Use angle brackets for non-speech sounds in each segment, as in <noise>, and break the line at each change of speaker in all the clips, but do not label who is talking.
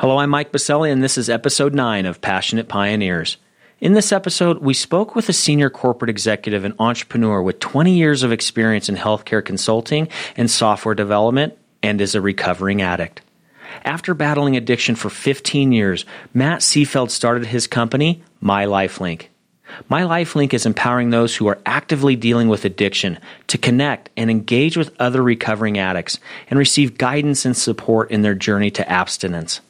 Hello, I'm Mike Biselli, and this is episode 9 of Passionate Pioneers. In this episode, we spoke with a senior corporate executive and entrepreneur with 20 years of experience in healthcare consulting and software development and is a recovering addict. After battling addiction for 15 years, Matt Seefeld started his company, My Lifelink. My Lifelink is empowering those who are actively dealing with addiction to connect and engage with other recovering addicts and receive guidance and support in their journey to abstinence.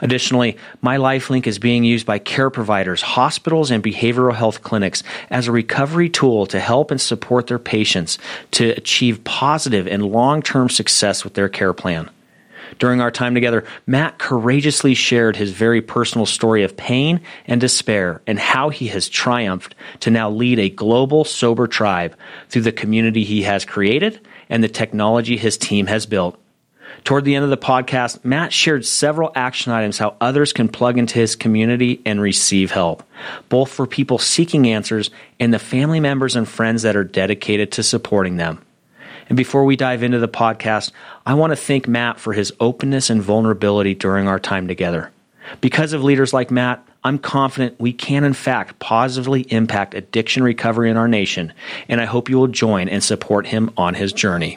Additionally, My Lifelink is being used by care providers, hospitals, and behavioral health clinics as a recovery tool to help and support their patients to achieve positive and long term success with their care plan. During our time together, Matt courageously shared his very personal story of pain and despair and how he has triumphed to now lead a global sober tribe through the community he has created and the technology his team has built. Toward the end of the podcast, Matt shared several action items how others can plug into his community and receive help, both for people seeking answers and the family members and friends that are dedicated to supporting them. And before we dive into the podcast, I want to thank Matt for his openness and vulnerability during our time together. Because of leaders like Matt, I'm confident we can, in fact, positively impact addiction recovery in our nation, and I hope you will join and support him on his journey.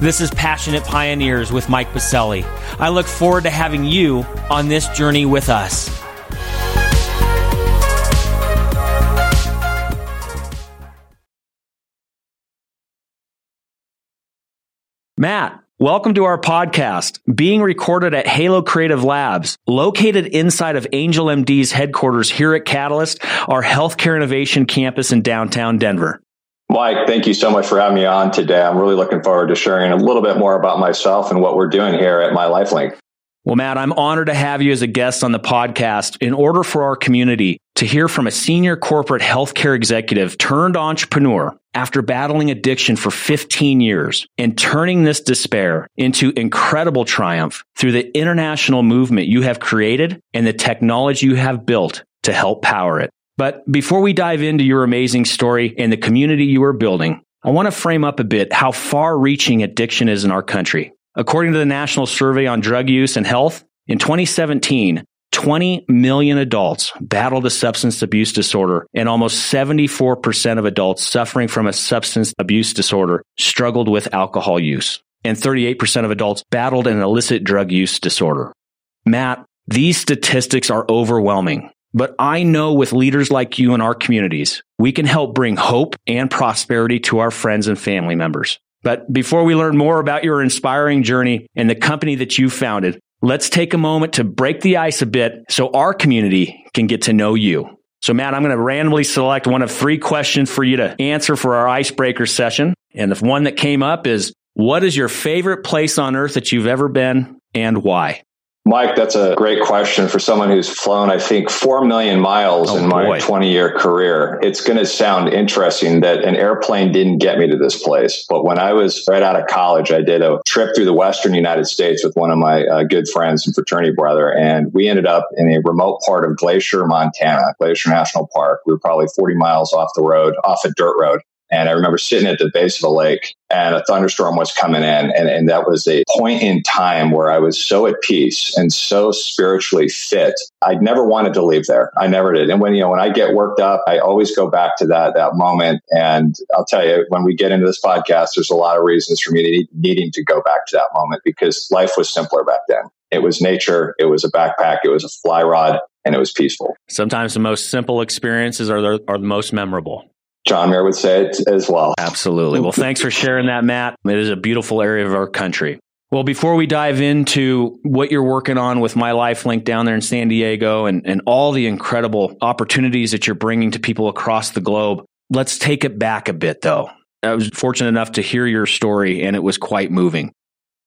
This is Passionate Pioneers with Mike Biselli. I look forward to having you on this journey with us. Matt, welcome to our podcast, being recorded at Halo Creative Labs, located inside of Angel MD's headquarters here at Catalyst, our healthcare innovation campus in downtown Denver.
Mike, thank you so much for having me on today. I'm really looking forward to sharing a little bit more about myself and what we're doing here at My Lifelink.
Well, Matt, I'm honored to have you as a guest on the podcast in order for our community to hear from a senior corporate healthcare executive turned entrepreneur after battling addiction for 15 years and turning this despair into incredible triumph through the international movement you have created and the technology you have built to help power it. But before we dive into your amazing story and the community you are building, I want to frame up a bit how far reaching addiction is in our country. According to the National Survey on Drug Use and Health, in 2017, 20 million adults battled a substance abuse disorder, and almost 74% of adults suffering from a substance abuse disorder struggled with alcohol use, and 38% of adults battled an illicit drug use disorder. Matt, these statistics are overwhelming. But I know with leaders like you in our communities, we can help bring hope and prosperity to our friends and family members. But before we learn more about your inspiring journey and the company that you founded, let's take a moment to break the ice a bit so our community can get to know you. So, Matt, I'm going to randomly select one of three questions for you to answer for our icebreaker session. And the one that came up is What is your favorite place on earth that you've ever been and why?
Mike, that's a great question for someone who's flown, I think, 4 million miles oh, in my 20 year career. It's going to sound interesting that an airplane didn't get me to this place. But when I was right out of college, I did a trip through the Western United States with one of my uh, good friends and fraternity brother. And we ended up in a remote part of Glacier, Montana, Glacier National Park. We were probably 40 miles off the road, off a dirt road. And I remember sitting at the base of the lake and a thunderstorm was coming in. And, and that was a point in time where I was so at peace and so spiritually fit. I never wanted to leave there. I never did. And when, you know, when I get worked up, I always go back to that, that moment. And I'll tell you, when we get into this podcast, there's a lot of reasons for me to need, needing to go back to that moment because life was simpler back then. It was nature. It was a backpack. It was a fly rod and it was peaceful.
Sometimes the most simple experiences are the, are the most memorable.
John Mayer would say it as well.
Absolutely. Well, thanks for sharing that, Matt. It is a beautiful area of our country. Well, before we dive into what you're working on with My Life Link down there in San Diego and, and all the incredible opportunities that you're bringing to people across the globe, let's take it back a bit, though. I was fortunate enough to hear your story, and it was quite moving.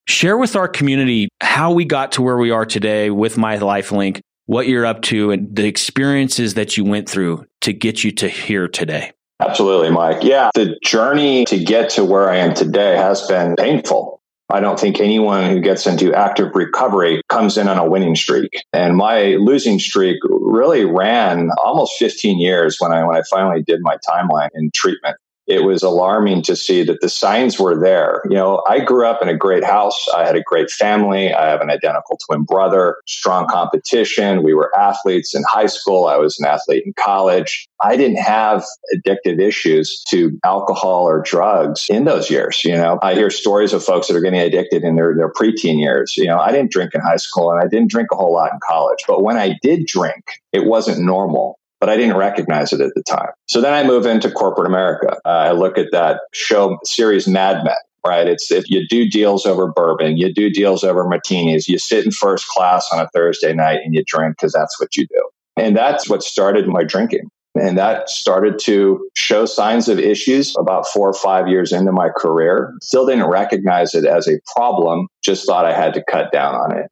Share with our community how we got to where we are today with My Life Link, what you're up to, and the experiences that you went through to get you to here today.
Absolutely, Mike. Yeah, the journey to get to where I am today has been painful. I don't think anyone who gets into active recovery comes in on a winning streak. And my losing streak really ran almost 15 years when I when I finally did my timeline in treatment it was alarming to see that the signs were there. You know, I grew up in a great house. I had a great family. I have an identical twin brother, strong competition. We were athletes in high school. I was an athlete in college. I didn't have addictive issues to alcohol or drugs in those years. You know, I hear stories of folks that are getting addicted in their, their preteen years. You know, I didn't drink in high school and I didn't drink a whole lot in college, but when I did drink, it wasn't normal but I didn't recognize it at the time. So then I move into corporate America. Uh, I look at that show series Mad Men. Right. It's if you do deals over bourbon, you do deals over martinis, you sit in first class on a Thursday night and you drink because that's what you do. And that's what started my drinking. And that started to show signs of issues about four or five years into my career. Still didn't recognize it as a problem, just thought I had to cut down on it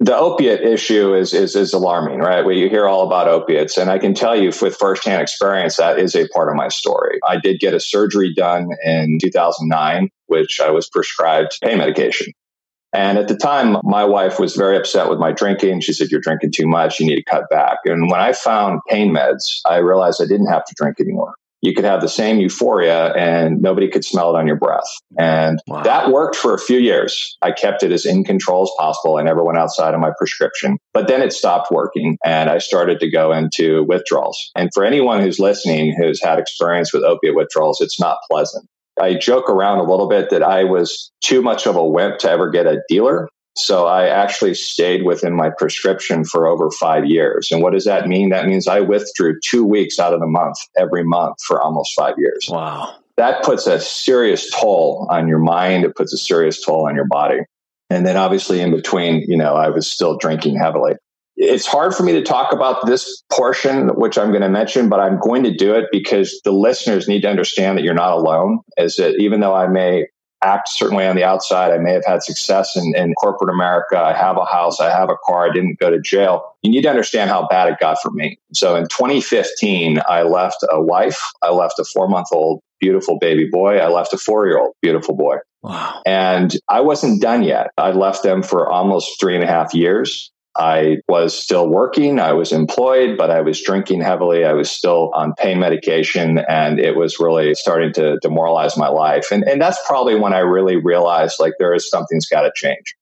the opiate issue is, is, is alarming, right? Where you hear all about opiates. And I can tell you with firsthand experience, that is a part of my story. I did get a surgery done in 2009, which I was prescribed pain medication. And at the time, my wife was very upset with my drinking. She said, You're drinking too much. You need to cut back. And when I found pain meds, I realized I didn't have to drink anymore you could have the same euphoria and nobody could smell it on your breath. And wow. that worked for a few years. I kept it as in control as possible. I never went outside of my prescription, but then it stopped working and I started to go into withdrawals. And for anyone who's listening who's had experience with opiate withdrawals, it's not pleasant. I joke around a little bit that I was too much of a wimp to ever get a dealer so I actually stayed within my prescription for over five years. And what does that mean? That means I withdrew two weeks out of the month every month for almost five years.
Wow.
That puts a serious toll on your mind. It puts a serious toll on your body. And then obviously in between, you know, I was still drinking heavily. It's hard for me to talk about this portion, which I'm going to mention, but I'm going to do it because the listeners need to understand that you're not alone. Is that even though I may act certainly on the outside. I may have had success in, in, corporate America. I have a house. I have a car. I didn't go to jail. You need to understand how bad it got for me. So in 2015, I left a wife. I left a four month old beautiful baby boy. I left a four year old beautiful boy. Wow. And I wasn't done yet. I left them for almost three and a half years. I was still working. I was employed, but I was drinking heavily. I was still on pain medication and it was really starting to demoralize my life. And, and that's probably when I really realized like there is something's got to change.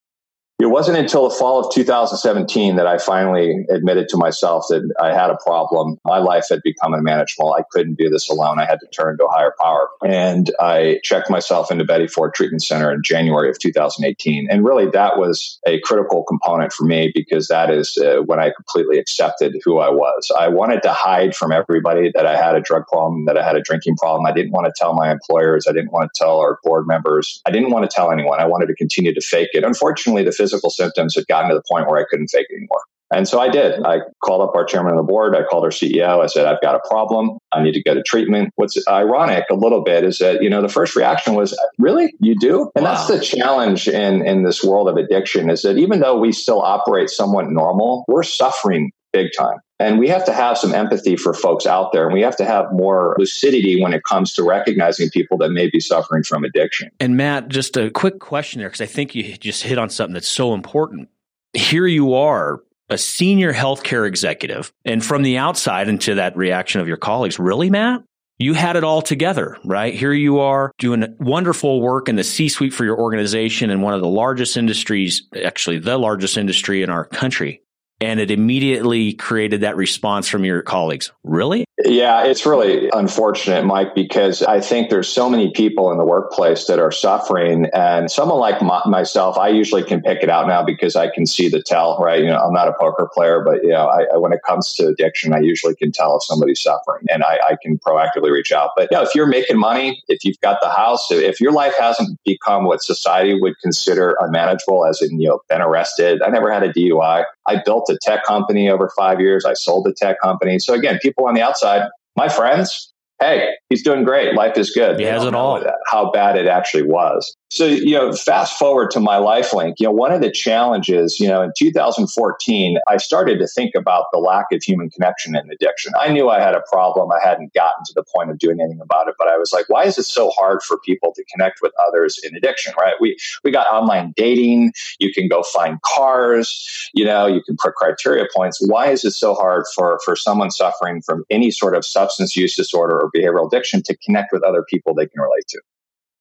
It wasn't until the fall of 2017 that I finally admitted to myself that I had a problem. My life had become unmanageable. I couldn't do this alone. I had to turn to a higher power. And I checked myself into Betty Ford Treatment Center in January of 2018. And really, that was a critical component for me because that is uh, when I completely accepted who I was. I wanted to hide from everybody that I had a drug problem, that I had a drinking problem. I didn't want to tell my employers. I didn't want to tell our board members. I didn't want to tell anyone. I wanted to continue to fake it. Unfortunately, the physical symptoms had gotten to the point where I couldn't fake anymore. And so I did. I called up our chairman of the board. I called our CEO. I said, I've got a problem. I need to go to treatment. What's ironic a little bit is that, you know, the first reaction was, really? You do? And wow. that's the challenge in, in this world of addiction is that even though we still operate somewhat normal, we're suffering big time. And we have to have some empathy for folks out there. And we have to have more lucidity when it comes to recognizing people that may be suffering from addiction.
And Matt, just a quick question there, because I think you just hit on something that's so important. Here you are, a senior healthcare executive. And from the outside into that reaction of your colleagues, really, Matt? You had it all together, right? Here you are doing wonderful work in the C suite for your organization and one of the largest industries, actually the largest industry in our country and it immediately created that response from your colleagues. Really?
Yeah, it's really unfortunate, Mike, because I think there's so many people in the workplace that are suffering. And someone like my, myself, I usually can pick it out now because I can see the tell, right? You know, I'm not a poker player, but, you know, I, when it comes to addiction, I usually can tell if somebody's suffering and I, I can proactively reach out. But, you know, if you're making money, if you've got the house, if your life hasn't become what society would consider unmanageable, as in, you know, been arrested, I never had a DUI. I built a tech company over five years. I sold a tech company. So again, people on the outside, my friends, hey, he's doing great. Life is good.
He has it all.
How bad it actually was. So, you know, fast forward to my LifeLink, you know, one of the challenges, you know, in 2014, I started to think about the lack of human connection in addiction. I knew I had a problem. I hadn't gotten to the point of doing anything about it, but I was like, why is it so hard for people to connect with others in addiction, right? We, we got online dating. You can go find cars, you know, you can put criteria points. Why is it so hard for, for someone suffering from any sort of substance use disorder or behavioral addiction to connect with other people they can relate to?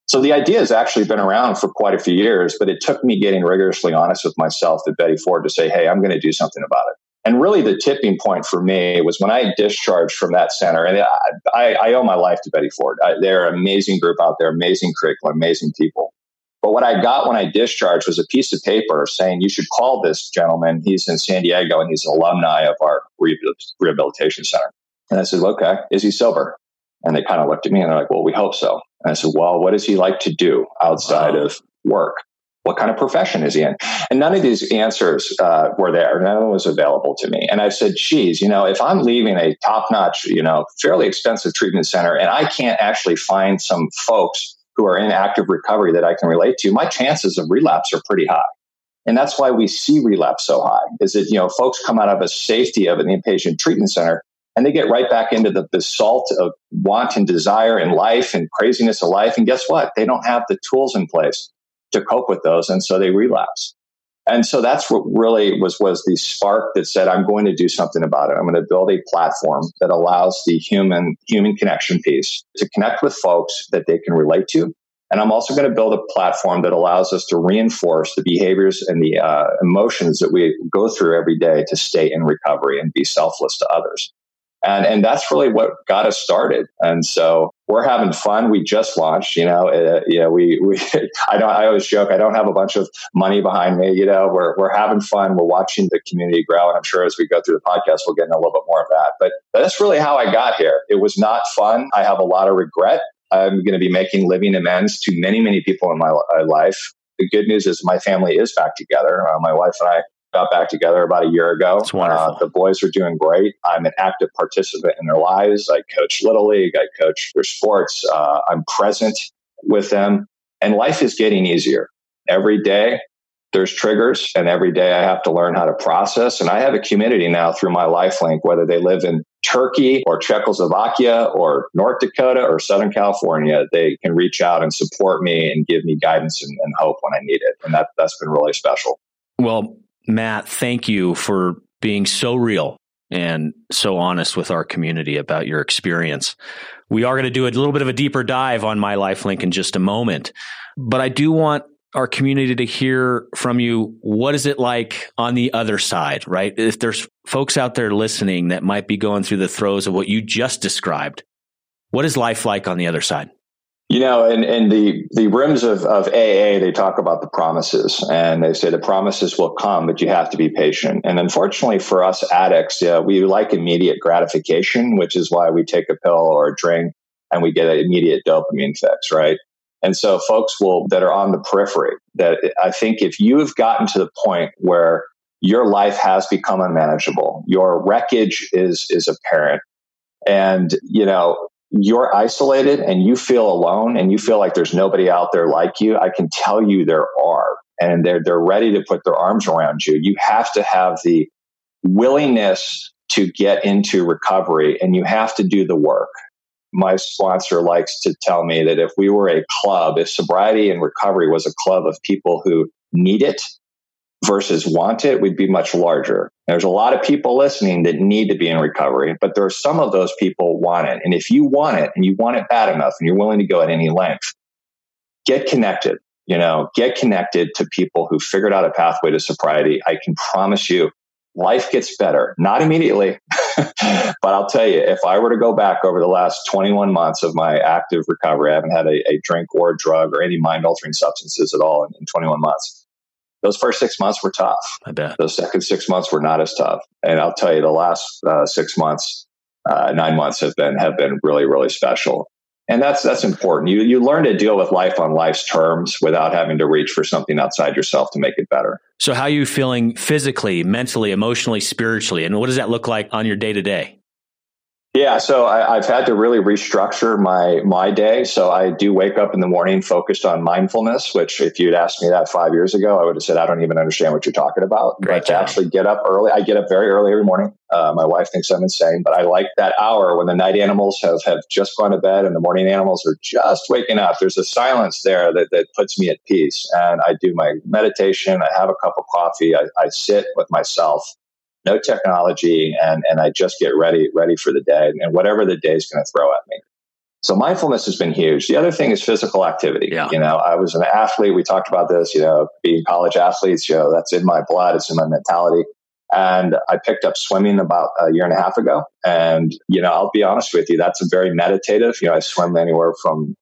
So the idea has actually been around for quite a few years, but it took me getting rigorously honest with myself at Betty Ford to say, hey, I'm going to do something about it. And really, the tipping point for me was when I discharged from that center. And I, I owe my life to Betty Ford. I, they're an amazing group out there, amazing curriculum, amazing people. But what I got when I discharged was a piece of paper saying, you should call this gentleman. He's in San Diego and he's an alumni of our rehabilitation center. And I said, okay, is he sober? And they kind of looked at me and they're like, well, we hope so. And I said, well, what does he like to do outside wow. of work? What kind of profession is he in? And none of these answers uh, were there. None of them was available to me. And I said, geez, you know, if I'm leaving a top notch, you know, fairly expensive treatment center and I can't actually find some folks who are in active recovery that I can relate to, my chances of relapse are pretty high. And that's why we see relapse so high is that, you know, folks come out of a safety of an inpatient treatment center and they get right back into the, basalt of want and desire and life and craziness of life. And guess what? They don't have the tools in place to cope with those. And so they relapse. And so that's what really was, was the spark that said, I'm going to do something about it. I'm going to build a platform that allows the human, human connection piece to connect with folks that they can relate to. And I'm also going to build a platform that allows us to reinforce the behaviors and the uh, emotions that we go through every day to stay in recovery and be selfless to others. And, and that's really what got us started. And so we're having fun. We just launched, you know, uh, you know, we, we, <laughs> I don't, I always joke, I don't have a bunch of money behind me, you know, we're, we're having fun. We're watching the community grow. And I'm sure as we go through the podcast, we'll get in a little bit more of that. But that's really how I got here. It was not fun. I have a lot of regret. I'm going to be making living amends to many, many people in my life. The good news is my family is back together. Uh, my wife and I got back together about a year ago.
That's wonderful. Uh,
the boys are doing great. I'm an active participant in their lives. I coach Little League, I coach their sports. Uh, I'm present with them, and life is getting easier. Every day, there's triggers, and every day I have to learn how to process. And I have a community now through my LifeLink, whether they live in Turkey or Czechoslovakia or North Dakota or Southern California, they can reach out and support me and give me guidance and, and hope when I need it. And that, that's been really special.
Well, Matt, thank you for being so real and so honest with our community about your experience. We are going to do a little bit of a deeper dive on my LifeLink in just a moment, but I do want our community to hear from you. What is it like on the other side, right? If there's folks out there listening that might be going through the throes of what you just described, what is life like on the other side?
You know, in, in the, the rims of, of AA, they talk about the promises and they say the promises will come, but you have to be patient. And unfortunately for us addicts, yeah, we like immediate gratification, which is why we take a pill or a drink and we get an immediate dopamine fix, right? And so folks will, that are on the periphery, that I think if you've gotten to the point where your life has become unmanageable, your wreckage is, is apparent, and you know you're isolated and you feel alone and you feel like there's nobody out there like you, I can tell you there are. And they're, they're ready to put their arms around you. You have to have the willingness to get into recovery and you have to do the work. My sponsor likes to tell me that if we were a club, if sobriety and recovery was a club of people who need it versus want it, we'd be much larger. There's a lot of people listening that need to be in recovery, but there are some of those people want it. And if you want it and you want it bad enough and you're willing to go at any length, get connected. You know, get connected to people who figured out a pathway to sobriety. I can promise you life gets better. Not immediately, <laughs> but I'll tell you, if I were to go back over the last 21 months of my active recovery, I haven't had a, a drink or a drug or any mind altering substances at all in, in 21 months those first six months were tough.
I bet.
Those second six months were not as tough. And I'll tell you, the last uh, six months, uh, nine months have been have been really really special. And that's that's important. You you learn to deal with life on life's terms without having to reach for something outside yourself to make it better.
So, how are you feeling physically, mentally, emotionally, spiritually, and what does that look like on your day to day?
Yeah, so I, have had to really restructure my my day. So I do wake up in the morning focused on mindfulness. Which, if you'd asked me that five years ago, I would have said I don't even understand what you're talking about.
Great
but
job.
to actually get up early, I get up very early every morning. Uh, my wife thinks I'm insane, but I like that hour when the night animals have have just gone to bed and the morning animals are just waking up. There's a silence there that that puts me at peace, and I do my meditation. I have a cup of coffee. I, I sit with myself no technology, and and I just get ready ready for the day and whatever the day is going to throw at me. So mindfulness has been huge. The other thing is physical activity.
Yeah.
You know, I was an athlete. We talked about this. You know, being college athletes. You know, that's in my blood. It's in my mentality. And I picked up swimming about a year and a half ago. And, you know, I'll be honest with you, that's a very meditative. You know, I swim anywhere from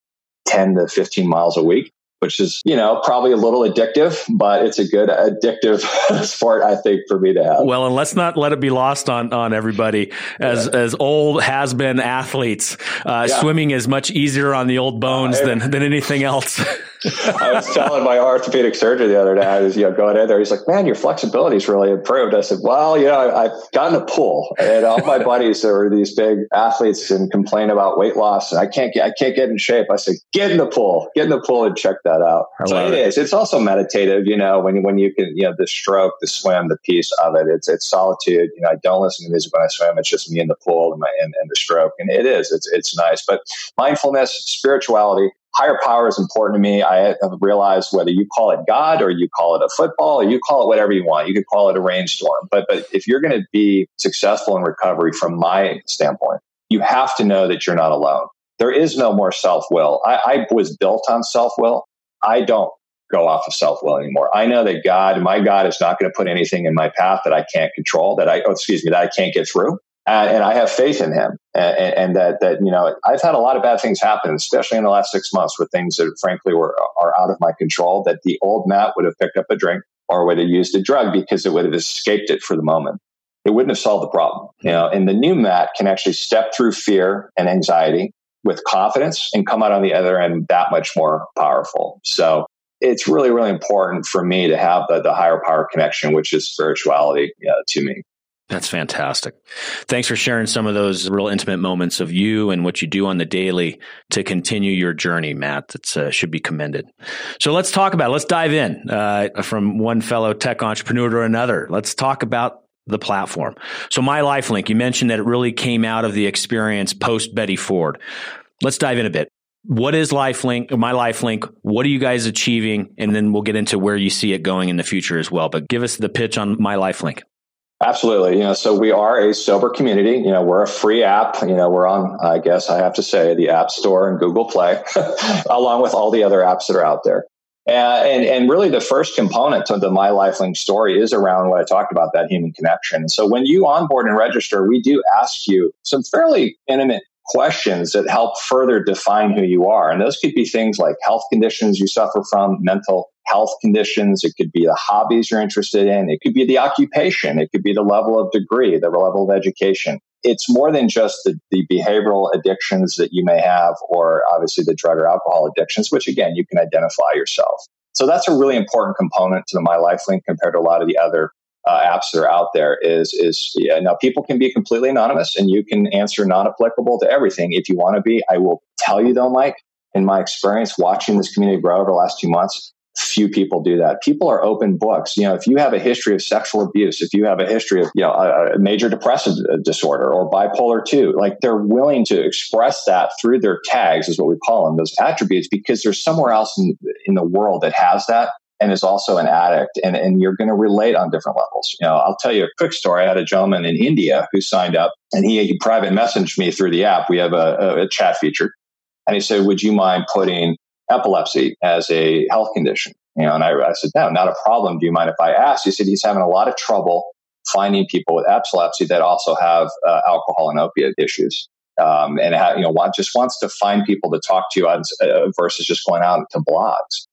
10 to 15 miles a week which is, you know, probably a little addictive, but it's a good addictive <laughs> sport, I think, for me to have.
Well, and let's not let it be lost on, on everybody. As, yeah. as old has been athletes, uh, yeah. swimming is much easier on the old bones uh, than, than anything else. <laughs>
I was telling my orthopedic surgeon the other day, I was, you know, going in there. He's like, man, your flexibility's really improved. I said, well, you know, I, have gotten a pool and all my <laughs> buddies are these big athletes and complain about weight loss and I can't get, I can't get in shape. I said, get in the pool, get in the pool and check that out. So it, it is. It's also meditative, you know, when, when you can, you know, the stroke, the swim, the piece of it, it's, it's solitude. You know, I don't listen to music when I swim. It's just me in the pool and, my, and, and the stroke. And it is, it's, it's nice, but mindfulness, spirituality, higher power is important to me. I have realized whether you call it God or you call it a football or you call it whatever you want. You could call it a rainstorm. But but if you're going to be successful in recovery from my standpoint, you have to know that you're not alone. There is no more self will. I, I was built on self will. I don't go off of self will anymore. I know that God, my God, is not going to put anything in my path that I can't control, that I, oh, excuse me, that I can't get through. Uh, and I have faith in him, and, and, that that you know I've had a lot of bad things happen, especially in the last six months, with things that frankly were are out of my control. That the old Matt would have picked up a drink or would have used a drug because it would have escaped it for the moment. It wouldn't have solved the problem, you know. And the new Matt can actually step through fear and anxiety with confidence and come out on the other end that much more powerful. So it's really, really important for me to have the, the higher power connection, which is spirituality, you know, to me.
That's fantastic. Thanks for sharing some of those real intimate moments of you and what you do on the daily to continue your journey, Matt. That uh, should be commended. So let's talk about it. Let's dive in uh, from one fellow tech entrepreneur to another. Let's talk about the platform. So my LifeLink, you mentioned that it really came out of the experience post Betty Ford. Let's dive in a bit. What is LifeLink, my LifeLink? What are you guys achieving? And then we'll get into where you see it going in the future as well. But give us the pitch on my LifeLink.
Absolutely. You know, so we are a sober community. You know, we're a free app. You know, we're on, I guess I have to say, the App Store and Google Play, <laughs> along with all the other apps that are out there. Uh, and, and really the first component to the My LifeLink story is around what I talked about, that human connection. So when you onboard and register, we do ask you some fairly intimate questions that help further define who you are. And those could be things like health conditions you suffer from, mental health conditions. It could be the hobbies you're interested in. It could be the occupation. It could be the level of degree, the level of education. It's more than just the, the behavioral addictions that you may have, or obviously the drug or alcohol addictions, which again, you can identify yourself. So that's a really important component to the My Life Link compared to a lot of the other uh, apps that are out there is is yeah, now people can be completely anonymous and you can answer not applicable to everything if you want to be. I will tell you though, Mike, in my experience watching this community grow over the last two months, few people do that. People are open books. You know, if you have a history of sexual abuse, if you have a history of, you know, a, a major depressive disorder or bipolar two, like they're willing to express that through their tags is what we call them, those attributes, because there's somewhere else in, in the world that has that and is also an addict and, and you're going to relate on different levels. You know, I'll tell you a quick story. I had a gentleman in India who signed up and he, he private messaged me through the app. We have a, a chat feature and he said, would you mind putting epilepsy as a health condition? You know, and I, I said, no, not a problem. Do you mind if I ask? He said he's having a lot of trouble finding people with epilepsy that also have uh, alcohol and opiate issues. Um, and you know, just wants to find people to talk to uh, versus just going out to blogs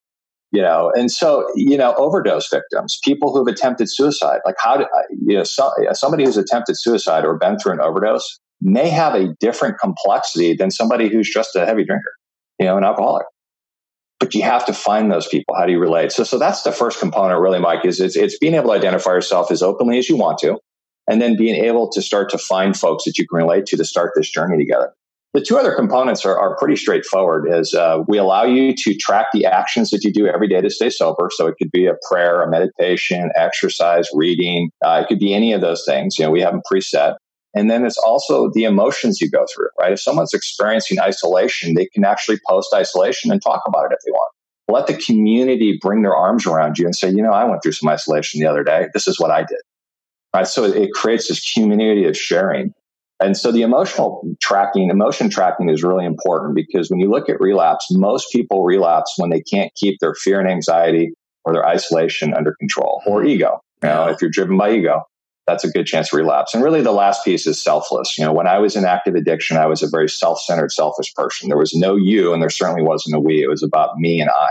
you know and so you know overdose victims people who've attempted suicide like how do you know so, somebody who's attempted suicide or been through an overdose may have a different complexity than somebody who's just a heavy drinker you know an alcoholic. But you have to find those people. How do you relate? So so that's the first component really mike is it's, it's being able to identify yourself as openly as you want to and then being able to start to find folks that you can relate to to start this journey together. The two other components are, are pretty straightforward is uh, we allow you to track the actions that you do every day to stay sober. So it could be a prayer, a meditation, exercise, reading. Uh, it could be any of those things. You know, we have them preset. And then it's also the emotions you go through, right? If someone's experiencing isolation, they can actually post isolation and talk about it if they want. Let the community bring their arms around you and say, you know, I went through some isolation the other day. This is what I did. Right. So it creates this community of sharing. And so the emotional tracking, emotion tracking is really important because when you look at relapse, most people relapse when they can't keep their fear and anxiety or their isolation under control or mm-hmm. ego. You know, if you're driven by ego that's a good chance to relapse. And really the last piece is selfless. You know, when I was in active addiction, I was a very self-centered, selfish person. There was no you and there certainly wasn't a we. It was about me and I.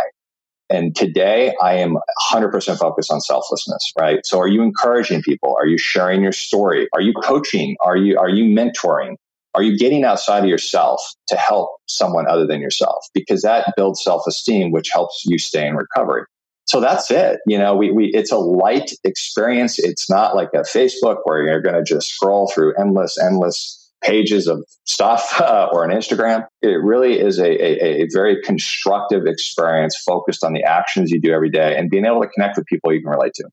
And today I am 100% focused on selflessness, right? So are you encouraging people? Are you sharing your story? Are you coaching? Are you, are you mentoring? Are you getting outside of yourself to help someone other than yourself? Because that builds self-esteem, which helps you stay in recovery so that's it. You know, we, we, it's a light experience. It's not like a Facebook where you're going to just scroll through endless, endless pages of stuff <laughs> uh, or an Instagram. It really is a, a, a, very constructive experience focused on the actions you do every day and being able to connect with people you can relate to.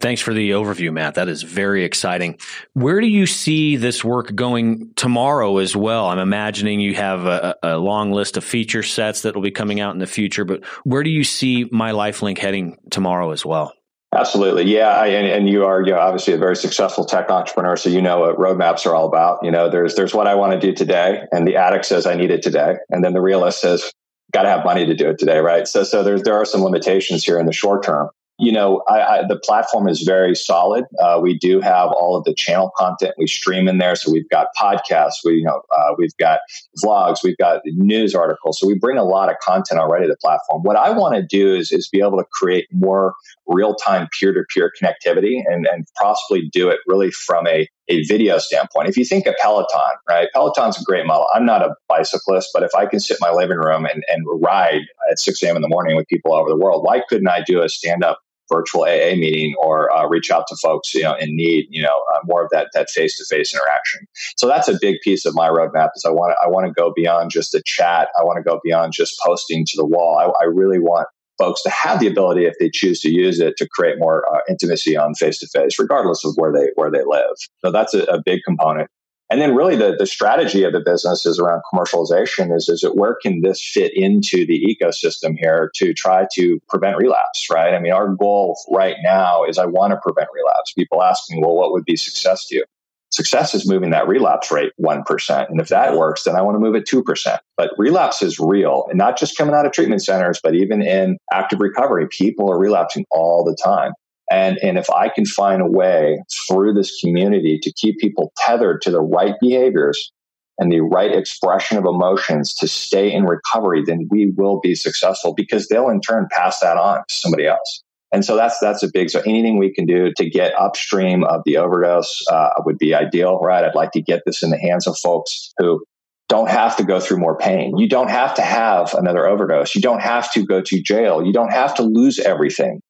Thanks for the overview, Matt. That is very exciting. Where do you see this work going tomorrow as well? I'm imagining you have a, a, long list of feature sets that will be coming out in the future, but where do you see My Lifelink heading tomorrow as well?
Absolutely. Yeah. I, and, and, you are, you know, obviously a very successful tech entrepreneur. So you know what roadmaps are all about. You know, there's, there's what I want to do today. And the addict says I need it today. And then the realist says, got to have money to do it today. Right. So, so there's, there are some limitations here in the short term you know, I, I, the platform is very solid. Uh, we do have all of the channel content we stream in there. So we've got podcasts, we you know, uh, we've got vlogs, we've got news articles. So we bring a lot of content already to the platform. What I want to do is is be able to create more real time peer to peer connectivity and and possibly do it really from a a video standpoint. If you think of Peloton, right? Peloton's a great model. I'm not a bicyclist, but if I can sit in my living room and, and ride at 6 a.m. in the morning with people all over the world, why couldn't I do a stand up virtual AA meeting or uh, reach out to folks, you know, in need, you know, uh, more of that that face to face interaction. So that's a big piece of my roadmap. Is I want I want to go beyond just a chat. I want to go beyond just posting to the wall. I, I, really want folks to have the ability, if they choose to use it, to create more uh, intimacy on face to face, regardless of where they where they live. So that's a, a big component. And then really the, the strategy of the business is around commercialization is, is it where can this fit into the ecosystem here to try to prevent relapse, right? I mean, our goal right now is I want to prevent relapse. People ask me, well, what would be success to you? Success is moving that relapse rate 1%. And if that mm-hmm. works, then I want to move it 2%. But relapse is real and not just coming out of treatment centers, but even in active recovery, people are relapsing all the time. And, and if I can find a way through this community to keep people tethered to the right behaviors and the right expression of emotions to stay in recovery, then we will be successful because they'll in turn pass that on to somebody else. And so that's that's a big. So anything we can do to get upstream of the overdose uh, would be ideal, right? I'd like to get this in the hands of folks who don't have to go through more pain. You don't have to have another overdose. You don't have to go to jail. You don't have to lose everything.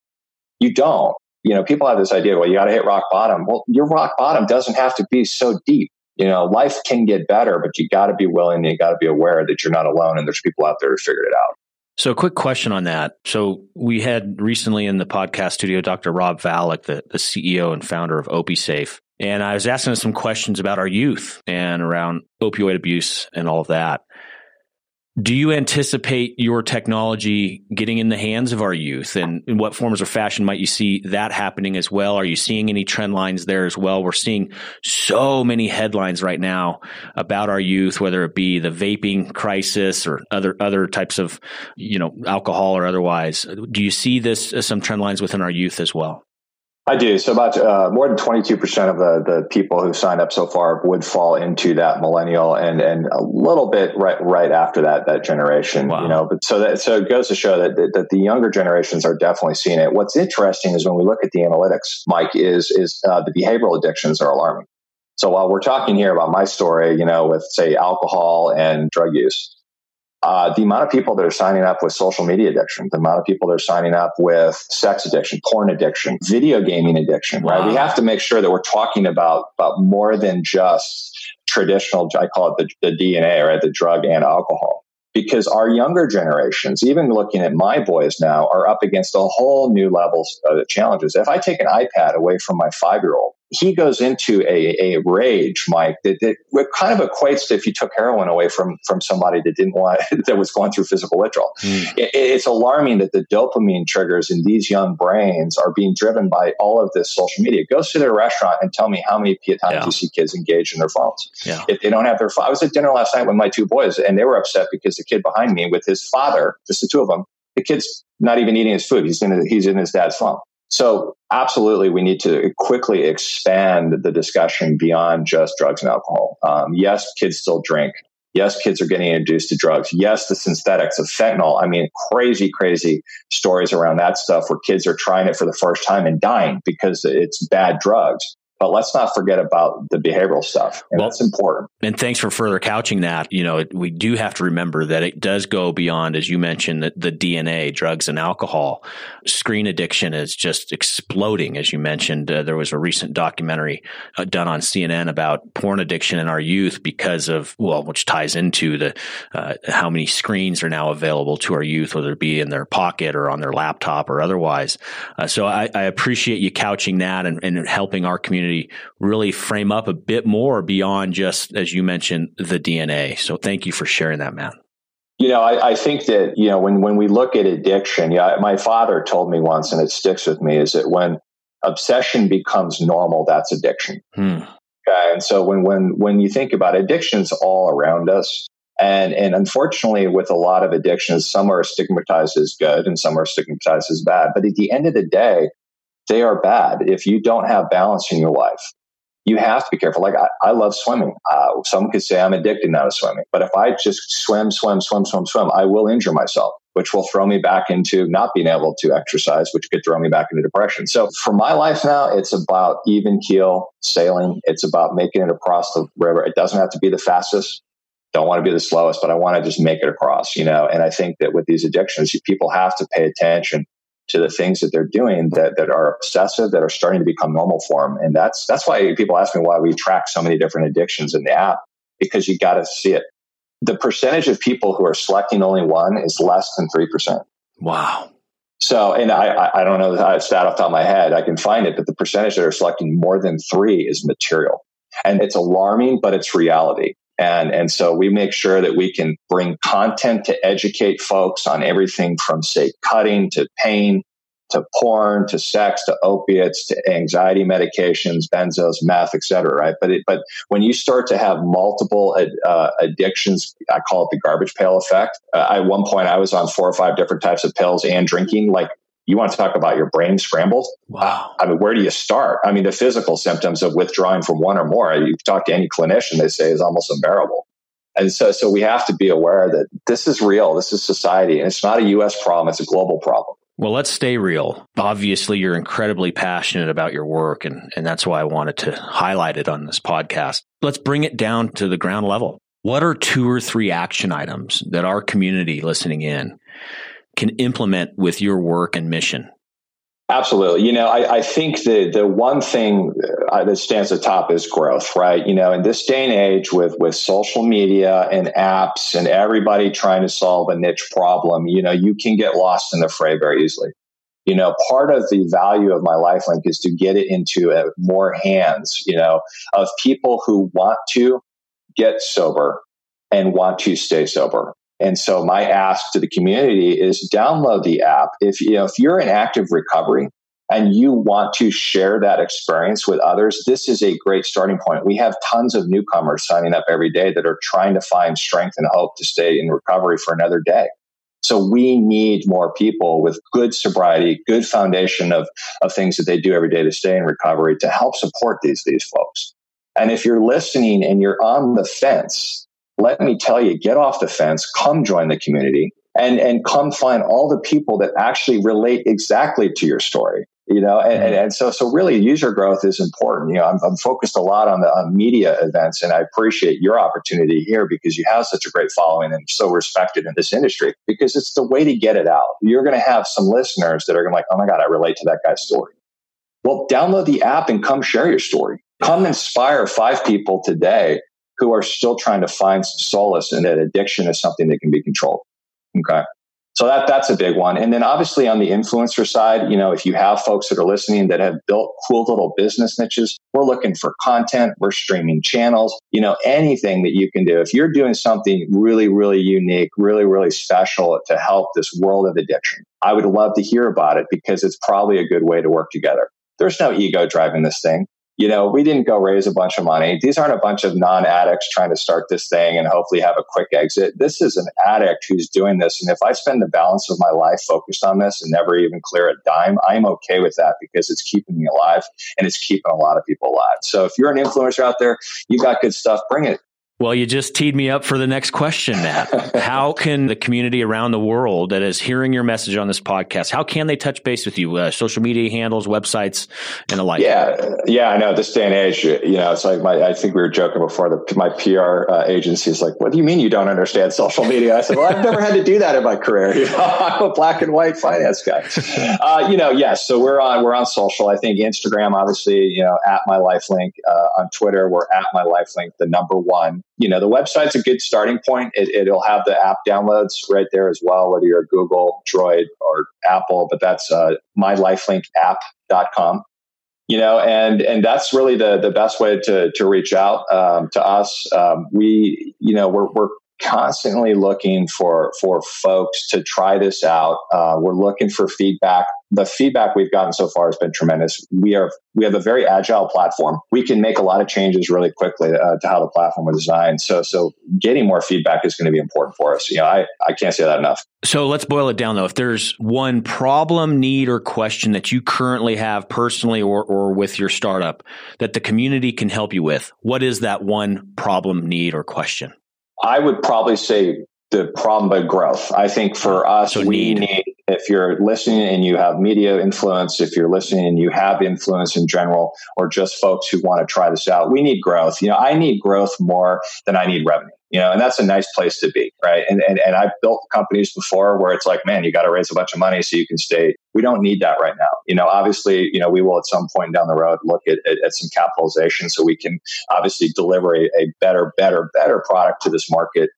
You don't you know, people have this idea, well, you got to hit rock bottom. Well, your rock bottom doesn't have to be so deep. You know, life can get better, but you got to be willing you got to be aware that you're not alone and there's people out there who figured it out.
So, a quick question on that. So, we had recently in the podcast studio Dr. Rob Valuck, the, the CEO and founder of OpiSafe. And I was asking him some questions about our youth and around opioid abuse and all of that. Do you anticipate your technology getting in the hands of our youth? And in what forms or fashion might you see that happening as well? Are you seeing any trend lines there as well? We're seeing so many headlines right now about our youth, whether it be the vaping crisis or other other types of, you know, alcohol or otherwise. Do you see this as some trend lines within our youth as well?
I do. So about uh, more than 22% of the, the people who signed up so far would fall into that millennial and, and a little bit right, right after that, that generation, wow. you know, but so that, so it goes to show that, that, that, the younger generations are definitely seeing it. What's interesting is when we look at the analytics, Mike, is, is uh, the behavioral addictions are alarming. So while we're talking here about my story, you know, with say alcohol and drug use, uh, the amount of people that are signing up with social media addiction, the amount of people that are signing up with sex addiction, porn addiction, video gaming addiction, wow. right? We have to make sure that we're talking about, about more than just traditional, I call it the, the DNA, right? The drug and alcohol. Because our younger generations, even looking at my boys now, are up against a whole new levels of challenges. If I take an iPad away from my five year old, he goes into a, a rage, Mike, that, that kind of equates to if you took heroin away from, from somebody that didn't want, <laughs> that was going through physical withdrawal. Mm. It, it's alarming that the dopamine triggers in these young brains are being driven by all of this social media. Go to their restaurant and tell me how many times yeah. you see kids engaged in their phones. Yeah. If they don't have their phone, I was at dinner last night with my two boys and they were upset because the kid behind me with his father, just the two of them, the kid's not even eating his food. He's in, he's in his dad's phone. So absolutely, we need to quickly expand the discussion beyond just drugs and alcohol. Um, yes, kids still drink. Yes, kids are getting introduced to drugs. Yes, the synthetics of fentanyl. I mean, crazy, crazy stories around that stuff where kids are trying it for the first time and dying because it's bad drugs. But let's not forget about the behavioral stuff. And well, that's important.
And thanks for further couching that. You know, we do have to remember that it does go beyond, as you mentioned, the, the DNA, drugs and alcohol. Screen addiction is just exploding. As you mentioned, uh, there was a recent documentary uh, done on CNN about porn addiction in our youth because of, well, which ties into the, uh, how many screens are now available to our youth, whether it be in their pocket or on their laptop or otherwise. Uh, so I, I, appreciate you couching that and, and helping our community really frame up a bit more beyond just, as you mentioned, the DNA. So thank you for sharing that, Matt.
You know, I, I, think that, you know, when, when we look at addiction, yeah, my father told me once, and it sticks with me, is that when obsession becomes normal, that's addiction. Hmm. Okay. And so when, when, when you think about it, addictions all around us, and, and unfortunately, with a lot of addictions, some are stigmatized as good and some are stigmatized as bad. But at the end of the day, they are bad. If you don't have balance in your life, you have to be careful. Like I, I love swimming. Uh, some could say I'm addicted now to swimming, but if I just swim, swim, swim, swim, swim, I will injure myself, which will throw me back into not being able to exercise, which could throw me back into depression. So for my life now, it's about even keel sailing. It's about making it across the river. It doesn't have to be the fastest. Don't want to be the slowest, but I want to just make it across, you know? And I think that with these addictions, people have to pay attention to the things that they're doing that, that are obsessive, that are starting to become normal for them. And that's, that's why people ask me why we track so many different addictions in the app, because you got to see it. The percentage of people who are selecting only one is less than 3%.
Wow.
So, and I, I don't know the stat off the top of my head. I can find it, but the percentage that are selecting more than three is material. And it's alarming, but it's reality. And, and so we make sure that we can bring content to educate folks on everything from, say, cutting to pain to porn to sex to opiates to anxiety medications, benzos, meth, etc. Right? But it, but when you start to have multiple uh, addictions, I call it the garbage pail effect. Uh, at one point, I was on four or five different types of pills and drinking. Like you want to talk about your brain scrambled?
Wow.
I mean, where do you start? I mean, the physical symptoms of withdrawing from one or more, you talk to any clinician, they say is almost unbearable. And so, so we have to be aware that this is real. This is society and it's not a U.S. problem. It's a global problem.
Well, let's stay real. Obviously, you're incredibly passionate about your work, and, and that's why I wanted to highlight it on this podcast. Let's bring it down to the ground level. What are two or three action items that our community listening in can implement with your work and mission?
Absolutely. You know, I, I think the the one thing uh, that stands at top is growth, right? You know, in this day and age with with social media and apps and everybody trying to solve a niche problem, you know, you can get lost in the fray very easily. You know, part of the value of my lifelink is to get it into uh, more hands, you know, of people who want to get sober and want to stay sober. And so my ask to the community is download the app. If you know if you're in active recovery and you want to share that experience with others, this is a great starting point. We have tons of newcomers signing up every day that are trying to find strength and hope to stay in recovery for another day. So we need more people with good sobriety, good foundation of, of things that they do every day to stay in recovery to help support these, these folks. And if you're listening and you're on the fence, let me tell you, get off the fence, come join the community and, and come find all the people that actually relate exactly to your story. you know, and, and, and, so, so really user growth is important. You know, I'm, I'm focused a lot on the on media events and I appreciate your opportunity here because you have such a great following and so respected in this industry because it's the way to get it out. You're going to have some listeners that are going to like, oh my God, I relate to that guy's story. Well, download the app and come share your story. Come inspire five people today who are still trying to find some solace in that addiction is something that can be controlled. Okay. So that that's a big one. And then obviously on the influencer side, you know, if you have folks that are listening that have built cool little business niches, we're looking for content, we're streaming channels, you know, anything that you can do. If you're doing something really, really unique, really, really special to help this world of addiction, I would love to hear about it because it's probably a good way to work together. There's no ego driving this thing you know, we didn't go raise a bunch of money. These aren't a bunch of non addicts trying to start this thing and hopefully have a quick exit. This is an addict who's doing this. And if I spend the balance of my life focused on this and never even clear a dime, I'm okay with that because it's keeping me alive and it's keeping a lot of people alive. So if you're an influencer out there, you got good stuff, bring it.
Well, you just teed me up for the next question, Matt. <laughs> how can the community around the world that is hearing your message on this podcast, how can they touch base with you? Uh, social media handles, websites, and the like.
Yeah, yeah, I know. This day and age, you know, it's like my. I think we were joking before. The, my PR uh, agency is like, "What do you mean you don't understand social media?" I said, "Well, I've never had to do that in my career. You know, <laughs> I'm a black and white finance guy." <laughs> Uh, you know, yes. So we're on we're on social. I think Instagram, obviously, you know, at my lifelink. Uh, on Twitter, we're at my lifelink, the number one you know, the website's a good starting point. It, will have the app downloads right there as well, whether you're Google, Droid, or Apple, but that's uh, mylifelinkapp.com. You know, and and that's really the the best way to to reach out um, to us. Um, we, you know, we're we're constantly looking for for folks to try this out. Uh, we're looking for feedback. The feedback we've gotten so far has been tremendous. We are we have a very agile platform. We can make a lot of changes really quickly uh, to how the platform was designed. So so getting more feedback is going to be important for us. You know, I I can't say that enough.
So let's boil it down though. If there's one problem, need, or question that you currently have personally or or with your startup that the community can help you with, what is that one problem, need, or question?
I would probably say the problem by growth. I think for ah, us, so we need. need, if you're listening and you have media influence, if you're listening and you have influence in general, or just folks who want to try this out, we need growth. You know, I need growth more than I need revenue you know, and that's a nice place to be, right? And, and, and I've built companies before where it's like, man, you got to raise a bunch of money so you can stay. We don't need that right now. You know, obviously, you know, we will at some point down the road look at, at, at some capitalization so we can obviously deliver a, a, better, better, better product to this market.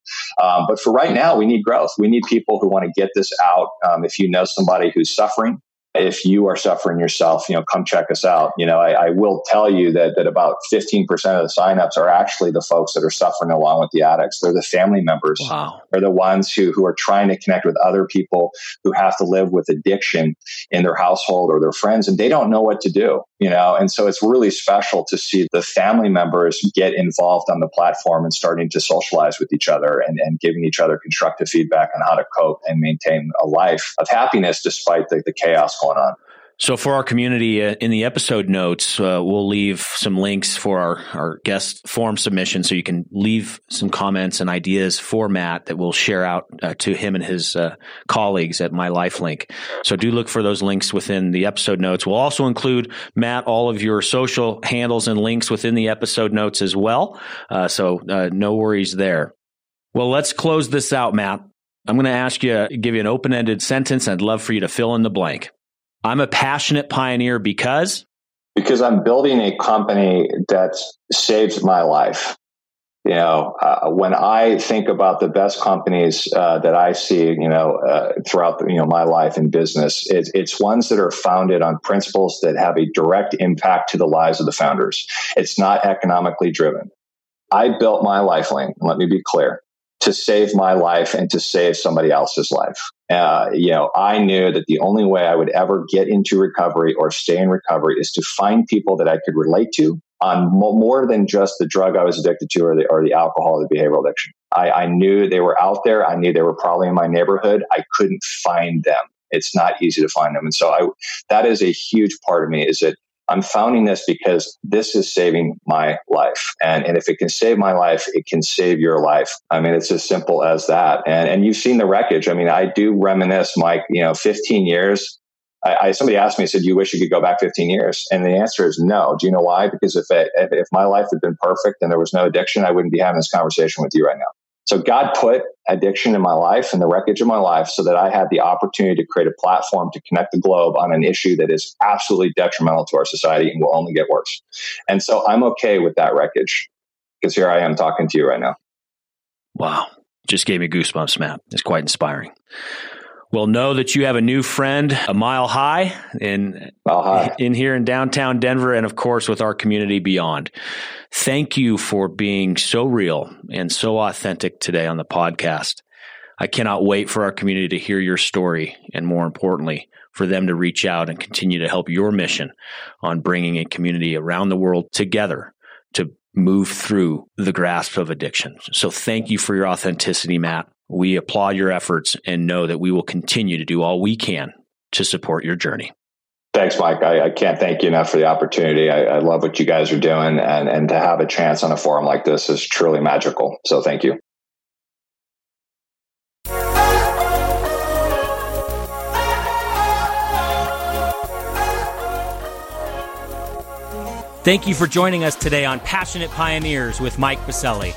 Um, but for right now, we need growth. We need people who want to get this out. Um, if you know somebody who's suffering, if you are suffering yourself, you know, come check us out. You know, I, I, will tell you that that about 15% of the signups are actually the folks that are suffering along with the addicts. They're the family members. Wow. They're the ones who, who are trying to connect with other people who have to live with addiction in their household or their friends and they don't know what to do, you know, and so it's really special to see the family members get involved on the platform and starting to socialize with each other and, and giving each other constructive feedback on how to cope and maintain a life of happiness despite the, the chaos going on.
So, for our community, uh, in the episode notes, uh, we'll leave some links for our, our guest form submission so you can leave some comments and ideas for Matt that we'll share out uh, to him and his uh, colleagues at My Lifelink. So, do look for those links within the episode notes. We'll also include, Matt, all of your social handles and links within the episode notes as well. Uh, so, uh, no worries there. Well, let's close this out, Matt. I'm going to ask you, give you an open ended sentence. I'd love for you to fill in the blank. I'm a passionate pioneer because
because I'm building a company that saves my life. You know, uh, when I think about the best companies uh, that I see, you know, uh, throughout you know my life in business, it's, it's ones that are founded on principles that have a direct impact to the lives of the founders. It's not economically driven. I built my Lifelink. Let me be clear to save my life and to save somebody else's life. Uh, you know, I knew that the only way I would ever get into recovery or stay in recovery is to find people that I could relate to on more than just the drug I was addicted to or the, or the alcohol or the behavioral addiction. I, I knew they were out there. I knew they were probably in my neighborhood. I couldn't find them. It's not easy to find them. And so I, that is a huge part of me is that I'm founding this because this is saving my life. And, and if it can save my life, it can save your life. I mean, it's as simple as that. And, and you've seen the wreckage. I mean, I do reminisce, Mike, you know, 15 years I, I, somebody asked me, said, "You wish you could go back 15 years?" And the answer is no. Do you know why? Because if, it, if if my life had been perfect and there was no addiction, I wouldn't be having this conversation with you right now. So God put addiction in my life and the wreckage of my life so that I had the opportunity to create a platform to connect the globe on an issue that is absolutely detrimental to our society and will only get worse. And so I'm okay with that wreckage because here I am talking to you right now.
Wow. Just gave me goosebumps, Matt. It's quite inspiring. Well, know that you have a new friend a mile high in
mile high.
in here in downtown Denver, and of course with our community beyond. Thank you for being so real and so authentic today on the podcast. I cannot wait for our community to hear your story, and more importantly, for them to reach out and continue to help your mission on bringing a community around the world together to move through the grasp of addiction. So thank you for your authenticity, Matt. We applaud your efforts and know that we will continue to do all we can to support your journey.
Thanks, Mike. I, I can't thank you enough for the opportunity. I, I love what you guys are doing, and, and to have a chance on a forum like this is truly magical. So, thank you.
Thank you for joining us today on Passionate Pioneers with Mike Biselli.